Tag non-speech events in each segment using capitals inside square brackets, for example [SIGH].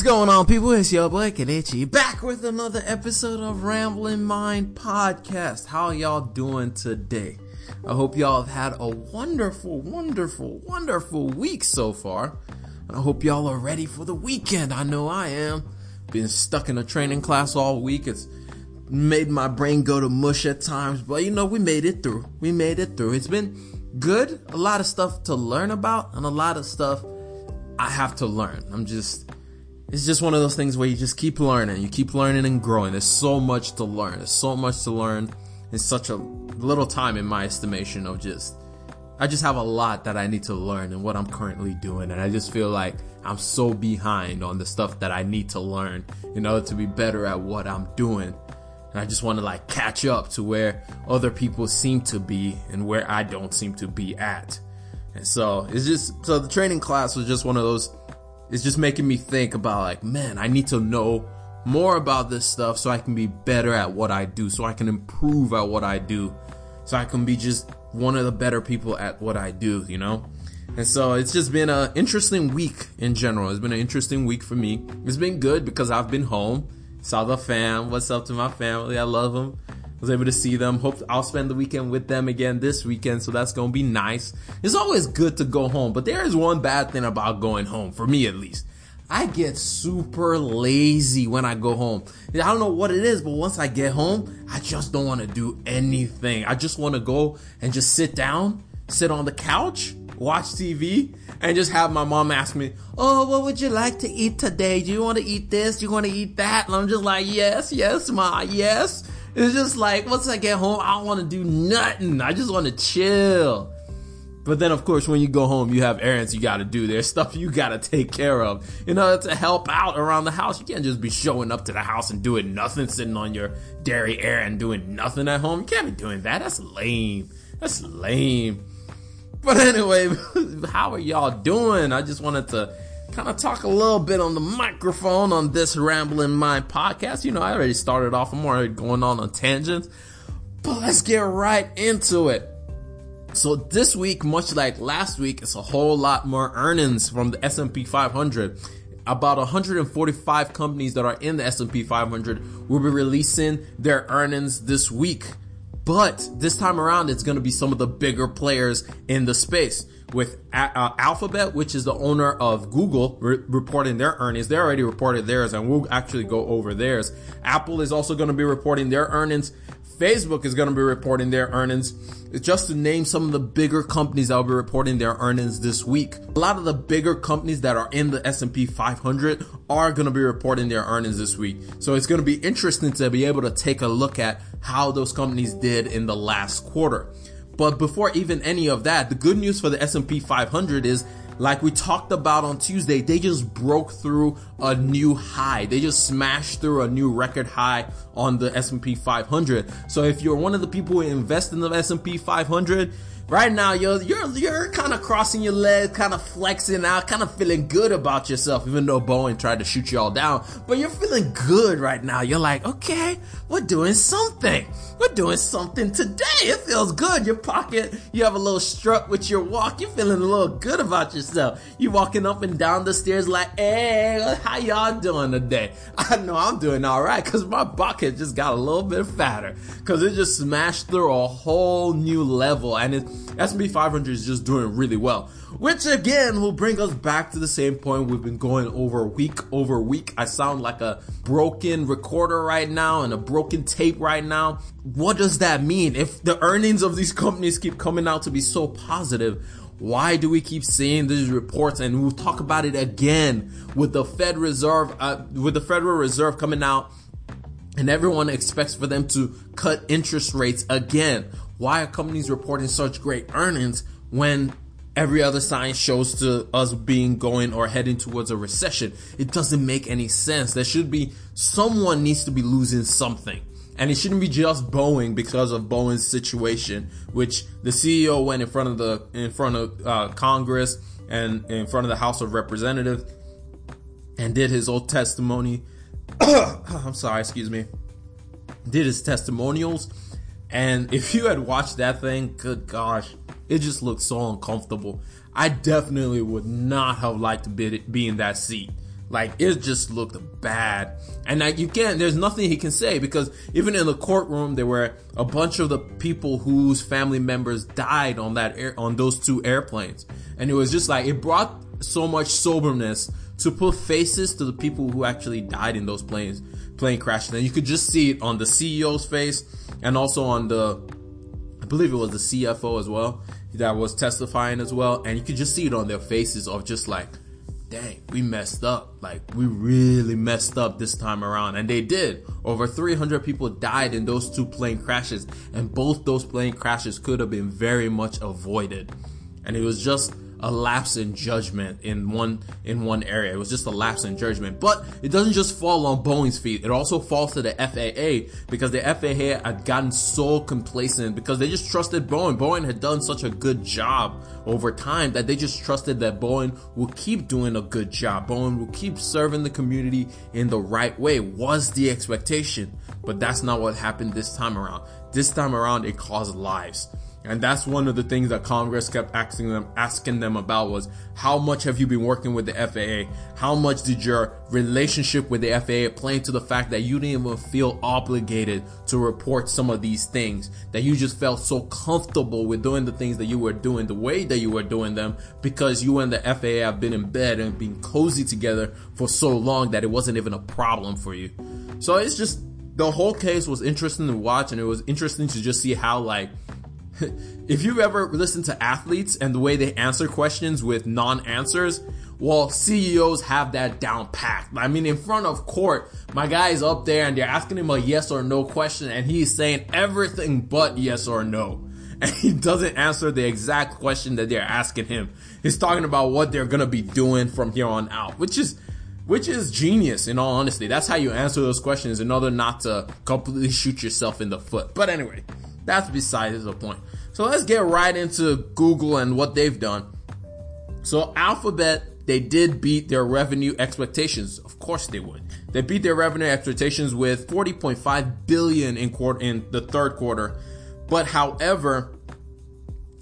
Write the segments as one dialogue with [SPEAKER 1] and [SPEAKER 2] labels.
[SPEAKER 1] What's going on, people? It's your boy Kelechi back with another episode of Rambling Mind Podcast. How y'all doing today? I hope y'all have had a wonderful, wonderful, wonderful week so far. And I hope y'all are ready for the weekend. I know I am. Been stuck in a training class all week. It's made my brain go to mush at times, but you know, we made it through. We made it through. It's been good. A lot of stuff to learn about and a lot of stuff I have to learn. I'm just, it's just one of those things where you just keep learning. You keep learning and growing. There's so much to learn. There's so much to learn in such a little time in my estimation of just, I just have a lot that I need to learn and what I'm currently doing. And I just feel like I'm so behind on the stuff that I need to learn in order to be better at what I'm doing. And I just want to like catch up to where other people seem to be and where I don't seem to be at. And so it's just, so the training class was just one of those, it's just making me think about like, man, I need to know more about this stuff so I can be better at what I do, so I can improve at what I do, so I can be just one of the better people at what I do, you know? And so it's just been an interesting week in general. It's been an interesting week for me. It's been good because I've been home, saw the fam. What's up to my family? I love them. Was able to see them. Hope I'll spend the weekend with them again this weekend. So that's gonna be nice. It's always good to go home, but there is one bad thing about going home for me at least. I get super lazy when I go home. I don't know what it is, but once I get home, I just don't want to do anything. I just want to go and just sit down, sit on the couch, watch TV, and just have my mom ask me, Oh, what would you like to eat today? Do you want to eat this? Do you want to eat that? And I'm just like, Yes, yes, ma, yes. It's just like, once I get home, I don't want to do nothing. I just want to chill. But then, of course, when you go home, you have errands you gotta do. There's [LAUGHS] stuff you gotta take care of in order to help out around the house. You can't just be showing up to the house and doing nothing, sitting on your dairy errand doing nothing at home. You can't be doing that. That's lame. That's lame. But [LAUGHS] anyway, [LAUGHS] how are y'all doing? I just wanted to kind of talk a little bit on the microphone on this Rambling Mind podcast. You know, I already started off. I'm already going on a tangent. But let's get right into it. So this week, much like last week, it's a whole lot more earnings from the S&P 500. About 145 companies that are in the S&P 500 will be releasing their earnings this week. But this time around, it's going to be some of the bigger players in the space with uh, Alphabet, which is the owner of Google, re- reporting their earnings. They already reported theirs, and we'll actually go over theirs. Apple is also going to be reporting their earnings. Facebook is going to be reporting their earnings. Just to name some of the bigger companies that will be reporting their earnings this week. A lot of the bigger companies that are in the S&P 500 are going to be reporting their earnings this week. So it's going to be interesting to be able to take a look at how those companies did in the last quarter. But before even any of that, the good news for the S&P 500 is like we talked about on Tuesday, they just broke through a new high. They just smashed through a new record high on the S&P 500. So if you're one of the people who invest in the S&P 500, right now you're you're you're kind of crossing your legs, kind of flexing out, kind of feeling good about yourself, even though Boeing tried to shoot you all down. But you're feeling good right now. You're like, okay, we're doing something. We're doing something today. It feels good. Your pocket, you have a little strut with your walk. You're feeling a little good about yourself. You're walking up and down the stairs like, hey, how y'all doing today? [LAUGHS] I know I'm doing all right because my pocket just got a little bit fatter because it just smashed through a whole new level and it S&P 500 is just doing really well, which again will bring us back to the same point we've been going over week over week. I sound like a broken recorder right now and a broken tape right now. What does that mean? If the earnings of these companies keep coming out to be so positive, why do we keep seeing these reports? And we'll talk about it again with the Fed Reserve, uh, with the Federal Reserve coming out and everyone expects for them to cut interest rates again. Why are companies reporting such great earnings when every other sign shows to us being going or heading towards a recession? It doesn't make any sense. There should be someone needs to be losing something. And it shouldn't be just Boeing because of Boeing's situation, which the CEO went in front of the in front of uh, Congress and in front of the House of Representatives and did his old testimony. [COUGHS] I'm sorry, excuse me. Did his testimonials and if you had watched that thing, good gosh, it just looked so uncomfortable. I definitely would not have liked to be, be in that seat. Like it just looked bad. And like you can't, there's nothing he can say because even in the courtroom, there were a bunch of the people whose family members died on that air, on those two airplanes. And it was just like, it brought so much soberness to put faces to the people who actually died in those planes, plane crashes. And you could just see it on the CEO's face and also on the, I believe it was the CFO as well that was testifying as well. And you could just see it on their faces of just like, dang, we messed up. Like, we really messed up this time around. And they did. Over 300 people died in those two plane crashes. And both those plane crashes could have been very much avoided. And it was just a lapse in judgment in one in one area. It was just a lapse in judgment. But it doesn't just fall on Boeing's feet. It also falls to the FAA because the FAA had gotten so complacent because they just trusted Boeing. Boeing had done such a good job over time that they just trusted that Boeing will keep doing a good job. Boeing will keep serving the community in the right way was the expectation. But that's not what happened this time around. This time around, it caused lives. And that's one of the things that Congress kept asking them, asking them about was how much have you been working with the FAA? How much did your relationship with the FAA play into the fact that you didn't even feel obligated to report some of these things? That you just felt so comfortable with doing the things that you were doing the way that you were doing them because you and the FAA have been in bed and been cozy together for so long that it wasn't even a problem for you. So it's just, the whole case was interesting to watch and it was interesting to just see how like [LAUGHS] if you've ever listened to athletes and the way they answer questions with non-answers, well, CEOs have that down packed. I mean, in front of court, my guy is up there and they're asking him a yes or no question and he's saying everything but yes or no. [LAUGHS] And he doesn't answer the exact question that they're asking him. He's talking about what they're gonna be doing from here on out, which is, which is genius in all honesty. That's how you answer those questions in order not to completely shoot yourself in the foot. But anyway, that's besides the point. So let's get right into Google and what they've done. So Alphabet, they did beat their revenue expectations. Of course they would. They beat their revenue expectations with 40.5 billion in quarter in the third quarter. But however,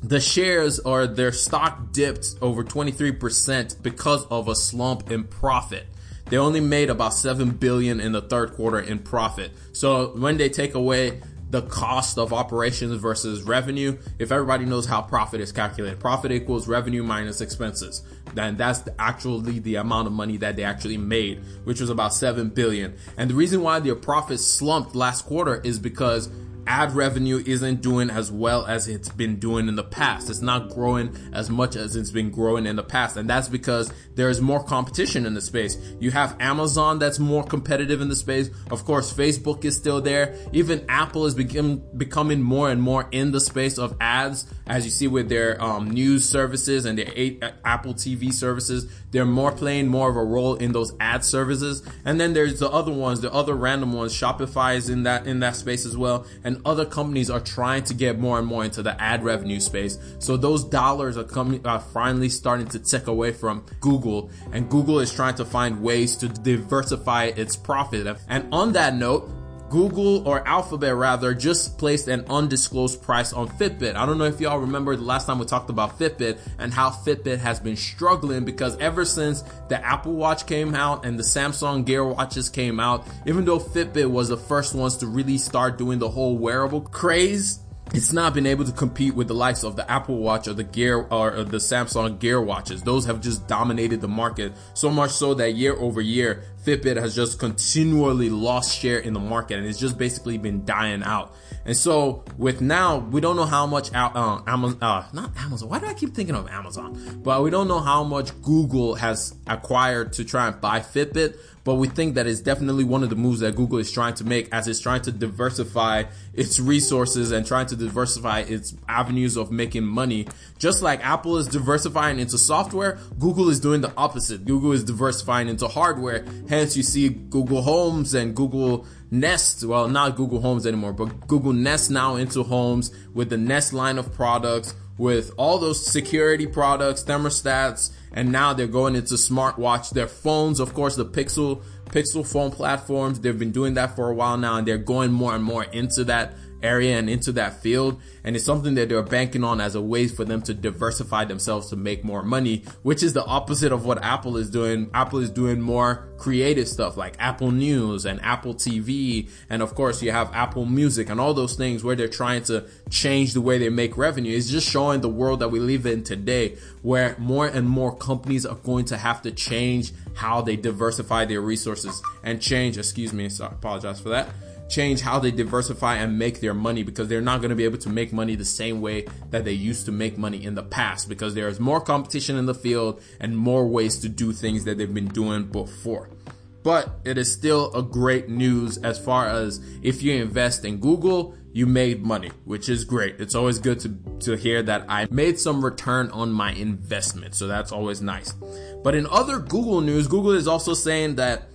[SPEAKER 1] the shares or their stock dipped over 23% because of a slump in profit. They only made about 7 billion in the third quarter in profit. So when they take away the cost of operations versus revenue, if everybody knows how profit is calculated, profit equals revenue minus expenses. Then that's actually the amount of money that they actually made, which was about 7 billion. And the reason why their profits slumped last quarter is because ad revenue isn't doing as well as it's been doing in the past. It's not growing as much as it's been growing in the past. And that's because there's more competition in the space. You have Amazon that's more competitive in the space. Of course, Facebook is still there. Even Apple is become, becoming more and more in the space of ads, as you see with their um, news services and their Apple TV services. They're more playing more of a role in those ad services. And then there's the other ones, the other random ones. Shopify is in that in that space as well. And other companies are trying to get more and more into the ad revenue space. So those dollars are coming, are finally starting to tick away from Google and Google is trying to find ways to diversify its profit. And on that note, Google or Alphabet rather just placed an undisclosed price on Fitbit. I don't know if y'all remember the last time we talked about Fitbit and how Fitbit has been struggling because ever since the Apple Watch came out and the Samsung Gear watches came out, even though Fitbit was the first ones to really start doing the whole wearable craze, it's not been able to compete with the likes of the Apple Watch or the Gear or the Samsung Gear watches. Those have just dominated the market so much so that year over year, Fitbit has just continually lost share in the market and it's just basically been dying out. And so with now, we don't know how much uh, Amazon, uh, not Amazon. Why do I keep thinking of Amazon? But we don't know how much Google has acquired to try and buy Fitbit but we think that it's definitely one of the moves that Google is trying to make as it's trying to diversify its resources and trying to diversify its avenues of making money. Just like Apple is diversifying into software, Google is doing the opposite. Google is diversifying into hardware. Hence you see Google Homes and Google Nest, well, not Google Homes anymore, but Google Nest now into homes with the Nest line of products with all those security products, thermostats, and now they're going into smartwatch. Their phones, of course, the Pixel Pixel phone platforms. They've been doing that for a while now, and they're going more and more into that area and into that field. And it's something that they're banking on as a way for them to diversify themselves to make more money, which is the opposite of what Apple is doing. Apple is doing more creative stuff like Apple News and Apple TV. And of course, you have Apple Music and all those things where they're trying to change the way they make revenue. It's just showing the world that we live in today where more and more companies are going to have to change how they diversify their resources and change, excuse me, so I apologize for that change how they diversify and make their money because they're not going to be able to make money the same way that they used to make money in the past because there's more competition in the field and more ways to do things that they've been doing before. But it is still a great news as far as if you invest in Google, you made money, which is great. It's always good to, to hear that I made some return on my investment. So that's always nice. But in other Google news, Google is also saying that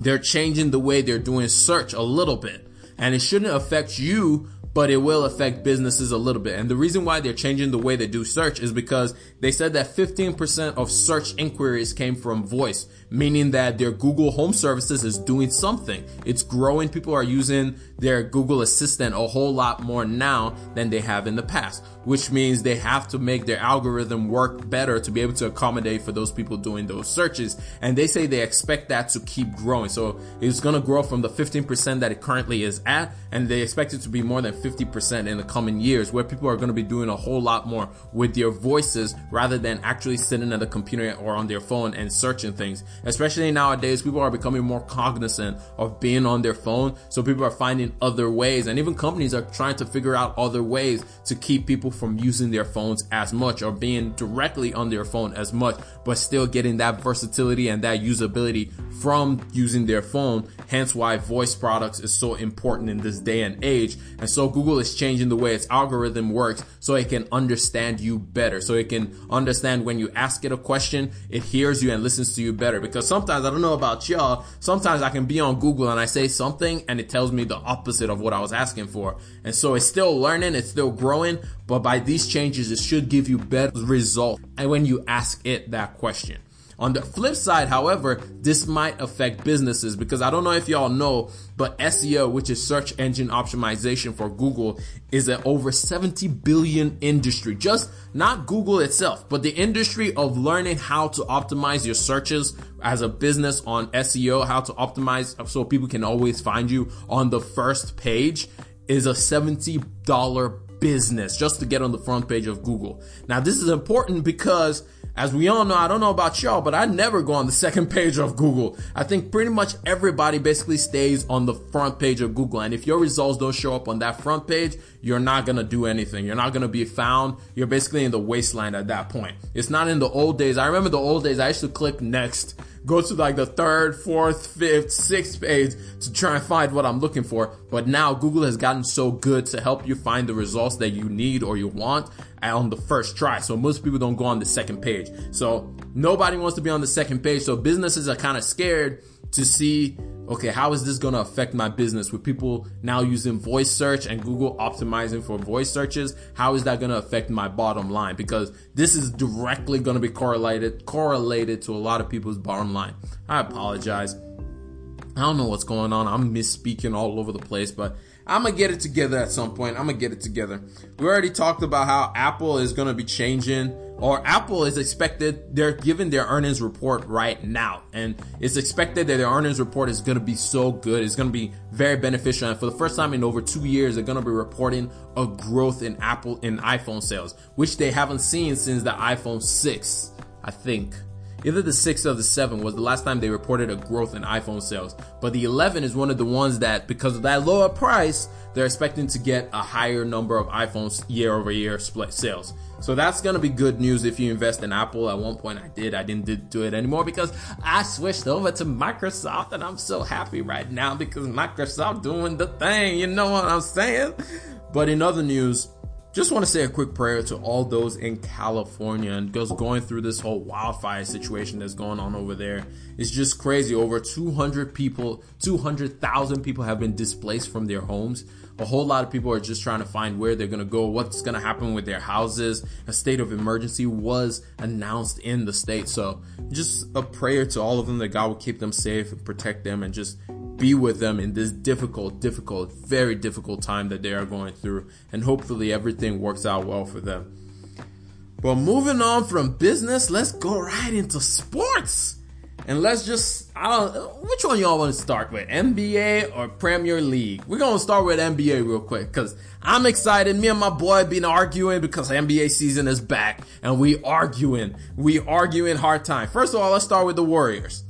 [SPEAKER 1] they're changing the way they're doing search a little bit. And it shouldn't affect you, but it will affect businesses a little bit. And the reason why they're changing the way they do search is because they said that 15% of search inquiries came from voice meaning that their Google Home Services is doing something. It's growing. People are using their Google Assistant a whole lot more now than they have in the past, which means they have to make their algorithm work better to be able to accommodate for those people doing those searches. And they say they expect that to keep growing. So it's going to grow from the 15% that it currently is at, and they expect it to be more than 50% in the coming years, where people are going to be doing a whole lot more with their voices rather than actually sitting at a computer or on their phone and searching things especially nowadays, people are becoming more cognizant of being on their phone. So people are finding other ways and even companies are trying to figure out other ways to keep people from using their phones as much or being directly on their phone as much, but still getting that versatility and that usability from using their phone. Hence why voice products is so important in this day and age. And so Google is changing the way its algorithm works so it can understand you better. So it can understand when you ask it a question, it hears you and listens to you better because sometimes I don't know about y'all. Sometimes I can be on Google and I say something and it tells me the opposite of what I was asking for. And so it's still learning, it's still growing, but by these changes, it should give you better results. And when you ask it that question. On the flip side, however, this might affect businesses because I don't know if y'all know, but SEO, which is search engine optimization for Google, is an over 70 billion industry. Just not Google itself, but the industry of learning how to optimize your searches as a business on SEO, how to optimize so people can always find you on the first page is a $70 business just to get on the front page of Google. Now, this is important because as we all know, I don't know about y'all, but I never go on the second [LAUGHS] page of Google. I think pretty much everybody basically stays on the front page of Google. And if your results don't show up on that front page, you're not going to do anything. You're not going to be found. You're basically in the wasteland at that point. It's not in the old days. I remember the old days. I used to click next, go to like the third, fourth, fifth, sixth page to try and find what I'm looking for. But now Google has gotten so good to help you find the results that you need or you want on the first try. So most people don't go on the second page. So nobody wants to be on the second page. So businesses are kind of scared to see, okay, how is this going to affect my business with people now using voice search and Google optimizing for voice searches? How is that going to affect my bottom line? Because this is directly going to be correlated, correlated to a lot of people's bottom line. I apologize. I don't know what's going on. I'm misspeaking all over the place, but I'm gonna get it together at some point. I'm gonna get it together. We already talked about how Apple is gonna be changing, or Apple is expected, they're giving their earnings report right now. And it's expected that their earnings report is gonna be so good. It's gonna be very beneficial. And for the first time in over two years, they're gonna be reporting a growth in Apple, in iPhone sales, which they haven't seen since the iPhone 6, I think. Either the 6 or the 7 was the last time they reported a growth in iPhone sales. But the 11 is one of the ones that, because of that lower price, they're expecting to get a higher number of iPhones year over year split sales. So that's gonna be good news if you invest in Apple. At one point I did, I didn't do it anymore because I switched over to Microsoft and I'm so happy right now because Microsoft doing the thing, you know what I'm saying? But in other news, just want to say a quick prayer to all those in California and just going through this whole wildfire situation that's going on over there. It's just crazy. Over 200 people, 200,000 people have been displaced from their homes. A whole lot of people are just trying to find where they're going to go, what's going to happen with their houses. A state of emergency was announced in the state. So just a prayer to all of them that God will keep them safe and protect them and just be with them in this difficult, difficult, very difficult time that they are going through. And hopefully everything works out well for them. But moving on from business, let's go right into sports. And let's just, I don't, which one y'all want to start with? NBA or Premier League? We're going to start with NBA real quick because I'm excited. Me and my boy been arguing because NBA season is back and we arguing. We arguing hard time. First of all, let's start with the Warriors.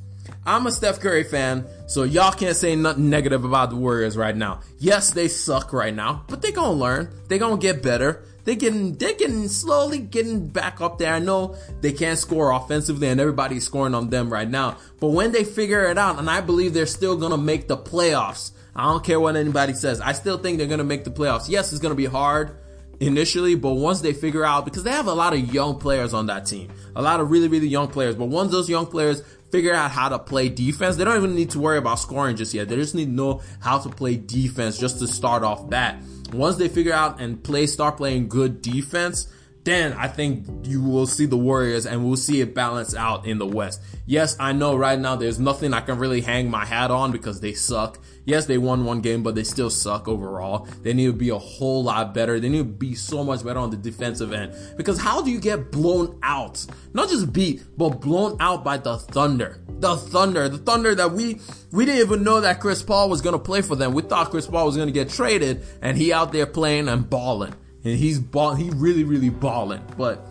[SPEAKER 1] I'm a Steph Curry fan, so y'all can't say nothing negative about the Warriors right now. Yes, they suck right now, but they gonna learn. They gonna get better. They getting they getting slowly getting back up there. I know they can't score offensively and everybody's scoring on them right now. But when they figure it out, and I believe they're still gonna make the playoffs. I don't care what anybody says. I still think they're gonna make the playoffs. Yes, it's gonna be hard initially, but once they figure out, because they have a lot of young players on that team, a lot of really, really young players, but once those young players figure out how to play defense, they don't even need to worry about scoring just yet. They just need to know how to play defense just to start off that. Once they figure out and play, start playing good defense, then I think you will see the Warriors and we'll see it balance out in the West. Yes, I know right now there's nothing I can really hang my hat on because they suck. Yes, they won one game, but they still suck overall. They need to be a whole lot better. They need to be so much better on the defensive end. Because how do you get blown out? Not just beat, but blown out by the Thunder. The Thunder. The Thunder that we, we didn't even know that Chris Paul was gonna play for them. We thought Chris Paul was gonna get traded and he out there playing and balling. And he's ball, he really, really balling. But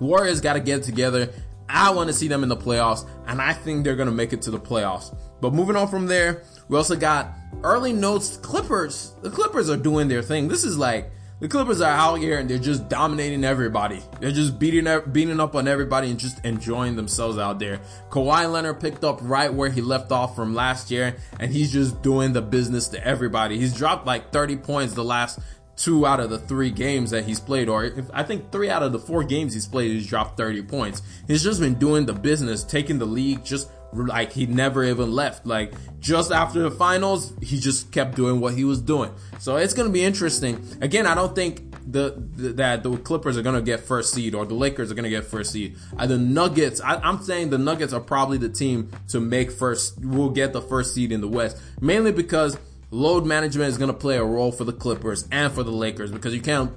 [SPEAKER 1] Warriors gotta get together. I want to see them in the playoffs, and I think they're going to make it to the playoffs. But moving on from there, we also got early notes. Clippers. The Clippers are doing their thing. This is like the Clippers are out here and they're just dominating everybody. They're just beating beating up on everybody and just enjoying themselves out there. Kawhi Leonard picked up right where he left off from last year, and he's just doing the business to everybody. He's dropped like 30 points the last two out of the three games that he's played, or if, I think three out of the four games he's played, he's dropped 30 points. He's just been doing the business, taking the league just like he never even left. Like just after the finals, he just kept doing what he was doing. So it's going to be interesting. Again, I don't think the, the, that the Clippers are to get first seed or the Lakers are to get first seed. Uh, the Nuggets, I, I'm saying the Nuggets are probably the team to make first, will get the first seed in the West, mainly because load management is going to play a role for the Clippers and for the Lakers because you can't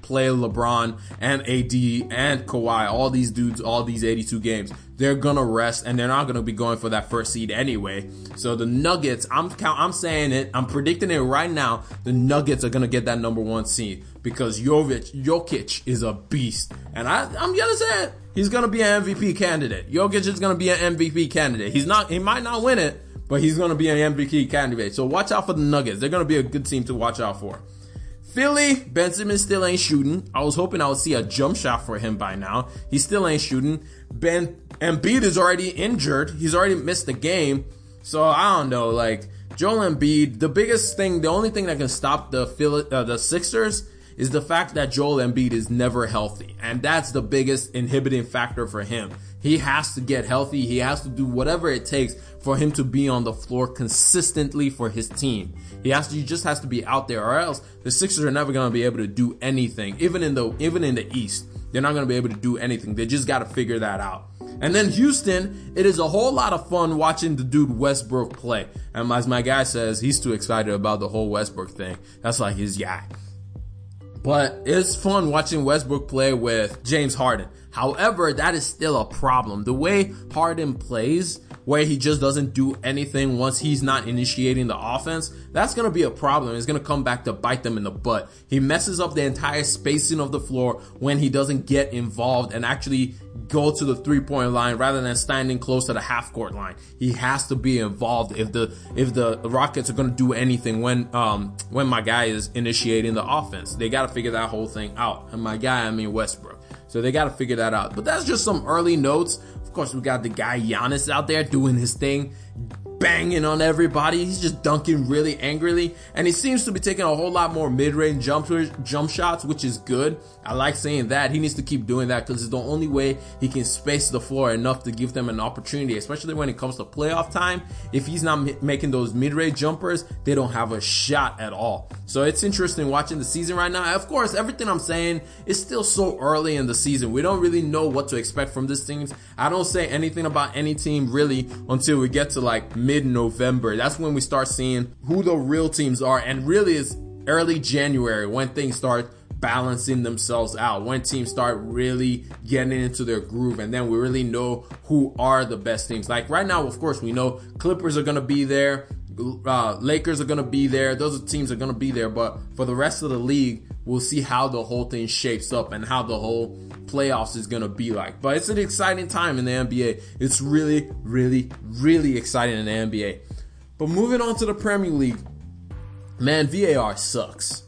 [SPEAKER 1] play LeBron and AD and Kawhi, all these dudes, all these 82 games, they're gonna rest and they're not gonna be going for that first seed anyway. So the Nuggets, I'm count, I'm saying it, I'm predicting it right now. The Nuggets are gonna get that number one seed because Jovic, Jokic is a beast, and I, I'm gonna say it. He's gonna be an MVP candidate. Jokic is gonna be an MVP candidate. He's not, he might not win it, but he's gonna be an MVP candidate. So watch out for the Nuggets. They're gonna be a good team to watch out for. Philly, Ben Simmons still ain't shooting. I was hoping I would see a jump shot for him by now. He still ain't shooting. Ben Embiid is already injured. He's already missed the game. So I don't know. Like Joel Embiid, the biggest thing, the only thing that can stop the Philly, uh, the Sixers is the fact that Joel Embiid is never healthy, and that's the biggest inhibiting factor for him. He has to get healthy. He has to do whatever it takes for him to be on the floor consistently for his team. He has to, he just has to be out there or else the Sixers are never going to be able to do anything. Even in the, even in the East, they're not going to be able to do anything. They just got to figure that out. And then Houston, it is a whole lot of fun watching the dude Westbrook play. And as my guy says, he's too excited about the whole Westbrook thing. That's like his guy. But it's fun watching Westbrook play with James Harden. However, that is still a problem. The way Harden plays, where he just doesn't do anything once he's not initiating the offense, that's going to be a problem. It's going to come back to bite them in the butt. He messes up the entire spacing of the floor when he doesn't get involved and actually go to the three point line rather than standing close to the half court line. He has to be involved if the if the Rockets are going to do anything when um when my guy is initiating the offense. They got to figure that whole thing out. And my guy, I mean Westbrook. So they got to figure that out. But that's just some early notes. Of course, we got the guy Giannis out there doing his thing banging on everybody. He's just dunking really angrily. And he seems to be taking a whole lot more mid-range jump, jump shots, which is good. I like saying that. He needs to keep doing that because it's the only way he can space the floor enough to give them an opportunity, especially when it comes to playoff time. If he's not making those mid-range jumpers, they don't have a shot at all. So it's interesting watching the season right now. Of course, everything I'm saying is still so early in the season. We don't really know what to expect from this team. I don't say anything about any team really until we get to like mid mid November. That's when we start seeing who the real teams are. And really, it's early January when things start balancing themselves out, when teams start really getting into their groove, and then we really know who are the best teams. Like right now, of course, we know Clippers are going to be there. Uh, Lakers are going to be there. Those teams are going to be there. But for the rest of the league, we'll see how the whole thing shapes up and how the whole playoffs is going to be like. But it's an exciting time in the NBA. It's really, really, really exciting in the NBA. But moving on to the Premier League, man, VAR sucks.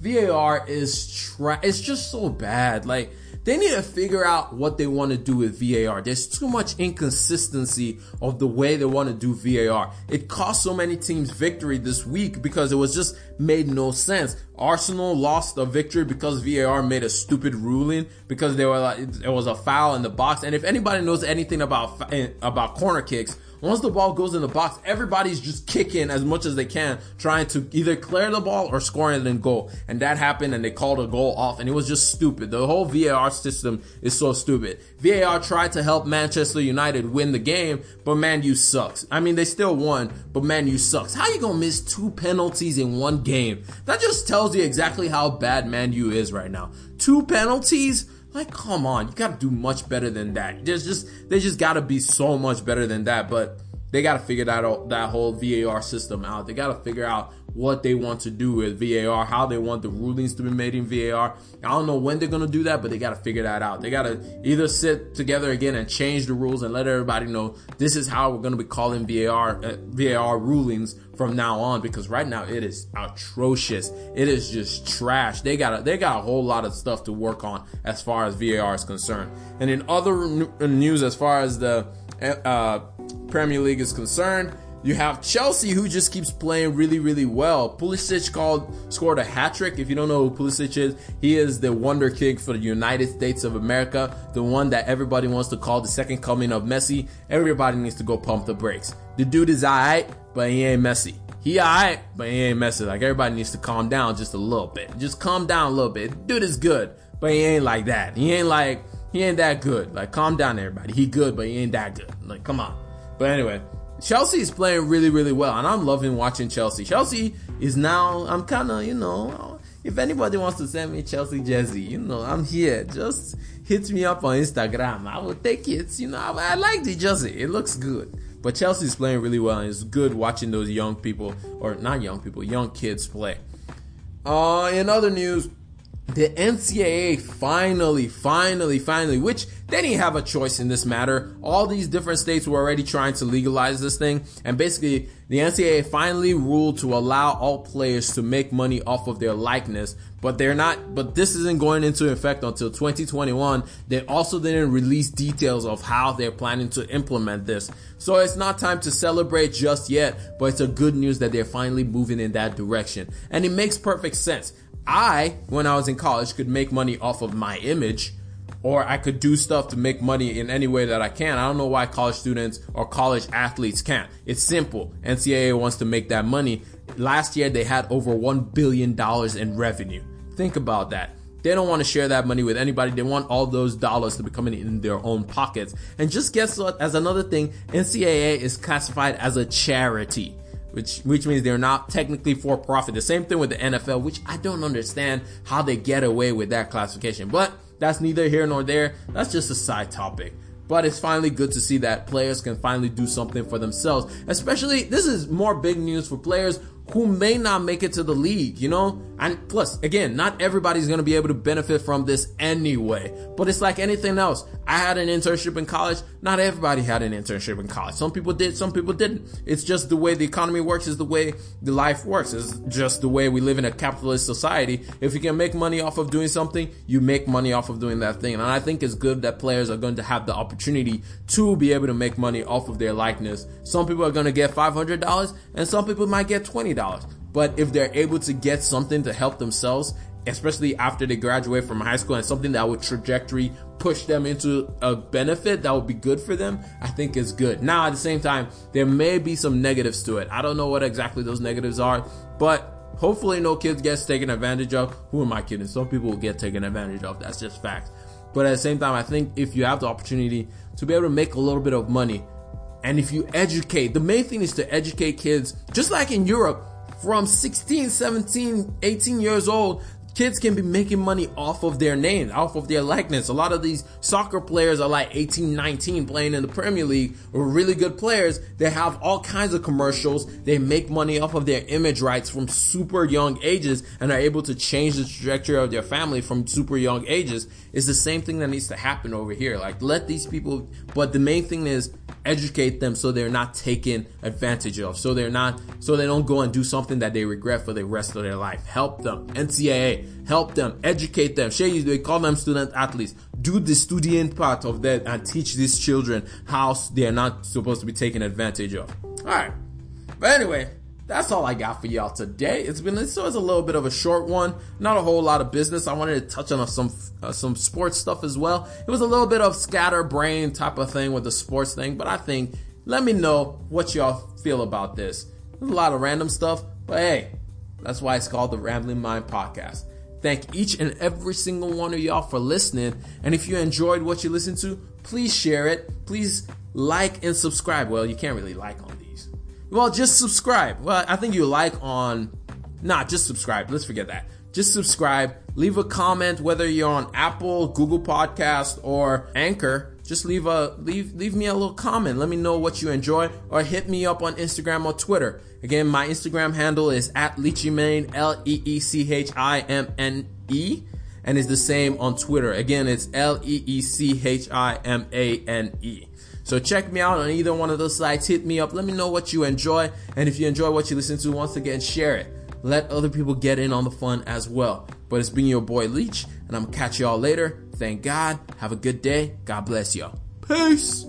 [SPEAKER 1] VAR is tra- it's just so bad. Like they need to figure out what they want to do with VAR. There's too much inconsistency of the way they want to do VAR. It cost so many teams victory this week because it was just made no sense. Arsenal lost a victory because VAR made a stupid ruling because they were like, it was a foul in the box. And if anybody knows anything about, eh, about corner kicks, once the ball goes in the box, everybody's just kicking as much as they can, trying to either clear the ball or score it in goal. And that happened and they called a goal off and it was just stupid. The whole VAR system is so stupid. VAR tried to help Manchester United win the game, but Man U sucks. I mean, they still won, but Man U sucks. How you gonna miss two penalties in one game? That just tells you exactly how bad Man U is right now. Two penalties? Like, come on, you gotta do much better than that. There's just, they just gotta be so much better than that. But they gotta figure that that whole VAR system out. They gotta figure out what they want to do with VAR, how they want the rulings to be made in VAR. I don't know when they're gonna do that, but they gotta figure that out. They gotta either sit together again and change the rules and let everybody know this is how we're gonna be calling VAR uh, VAR rulings from now on because right now it is atrocious. It is just trash. They got they got a whole lot of stuff to work on as far as VAR is concerned. And in other news, as far as the uh, Premier League is concerned, you have Chelsea who just keeps playing really, really well. Pulisic called scored a hat trick. If you don't know who Pulisic is, he is the wonder kid for the United States of America, the one that everybody wants to call the second coming of Messi. Everybody needs to go pump the brakes. The dude is alright, but he ain't Messi. He alright, but he ain't Messi. Like everybody needs to calm down just a little bit. Just calm down a little bit. Dude is good, but he ain't like that. He ain't like he ain't that good. Like calm down, everybody. He good, but he ain't that good. Like come on. But anyway, Chelsea is playing really, really well, and I'm loving watching Chelsea. Chelsea is now, I'm kind of, you know, if anybody wants to send me Chelsea jersey, you know, I'm here. Just hit me up on Instagram. I will take it. You know, I, I like the jersey. It looks good. But Chelsea is playing really well, and it's good watching those young people, or not young people, young kids play. Uh, in other news, the NCAA finally, finally, finally, which they didn't have a choice in this matter. All these different states were already trying to legalize this thing, and basically, the NCAA finally ruled to allow all players to make money off of their likeness, but they're not, but this isn't going into effect until 2021. They also didn't release details of how they're planning to implement this. So it's not time to celebrate just yet, but it's a good news that they're finally moving in that direction. And it makes perfect sense. I, when I was in college, could make money off of my image, or I could do stuff to make money in any way that I can. I don't know why college students or college athletes can't. It's simple. NCAA wants to make that money. Last year, they had over $1 billion in revenue. Think about that. They don't want to share that money with anybody. They want all those dollars to be coming in their own pockets. And just guess what? As another thing, NCAA is classified as a charity which which means they're not technically for profit. The same thing with the NFL, which I don't understand how they get away with that classification. But that's neither here nor there. That's just a side topic. But it's finally good to see that players can finally do something for themselves. Especially, this is more big news for players who may not make it to the league, you know? And plus, again, not everybody's gonna be able to benefit from this anyway. But it's like anything else. I had an internship in college. Not everybody had an internship in college. Some people did, some people didn't. It's just the way the economy works, is the way the life works. It's just the way we live in a capitalist society. If you can make money off of doing something, you make money off of doing that thing. And I think it's good that players are going to have the opportunity to be able to make money off of their likeness. Some people are going to get $500 and some people might get $20 dollars. But if they're able to get something to help themselves, especially after they graduate from high school and something that would trajectory push them into a benefit that would be good for them, I think is good. Now, at the same time, there may be some negatives to it. I don't know what exactly those negatives are, but hopefully no kids gets taken advantage of. Who am I kidding? Some people will get taken advantage of. That's just fact. But at the same time, I think if you have the opportunity to be able to make a little bit of money And if you educate, the main thing is to educate kids, just like in Europe, from 16, 17, 18 years old kids can be making money off of their name, off of their likeness. A lot of these soccer players are like 18, 19 playing in the Premier League really good players. They have all kinds of commercials. They make money off of their image rights from super young ages and are able to change the trajectory of their family from super young ages. It's the same thing that needs to happen over here. Like let these people, but the main thing is educate them so they're not taken advantage of. So they're not, so they don't go and do something that they regret for the rest of their life. Help them. NCAA, help them, educate them. Shay, they call them student athletes. Do the student part of that and teach these children how they're not supposed to be taken advantage of. Alright. But anyway, that's all I got for y'all today. It's been this was a little bit of a short one, not a whole lot of business. I wanted to touch on some uh, some sports stuff as well. It was a little bit of scatterbrain type of thing with the sports thing, but I think let me know what y'all feel about this. There's a lot of random stuff, but hey, that's why it's called the Rambling Mind Podcast. Thank each and every single one of y'all for listening. And if you enjoyed what you listened to, please share it. Please like and subscribe. Well, you can't really like on well, just subscribe. Well, I think you like on, Nah, just subscribe. Let's forget that. Just subscribe. Leave a comment whether you're on Apple, Google Podcast, or Anchor. Just leave a leave leave me a little comment. Let me know what you enjoy, or hit me up on Instagram or Twitter. Again, my Instagram handle is at Leechimane, L E E C H I M N E, and it's the same on Twitter. Again, it's L E E C H I M A N E. So check me out on either one of those sites. Hit me up. Let me know what you enjoy. And if you enjoy what you listen to, once again, share it. Let other people get in on the fun as well. But it's been your boy Leech, and I'm gonna catch y'all later. Thank God. Have a good day. God bless y'all. Peace.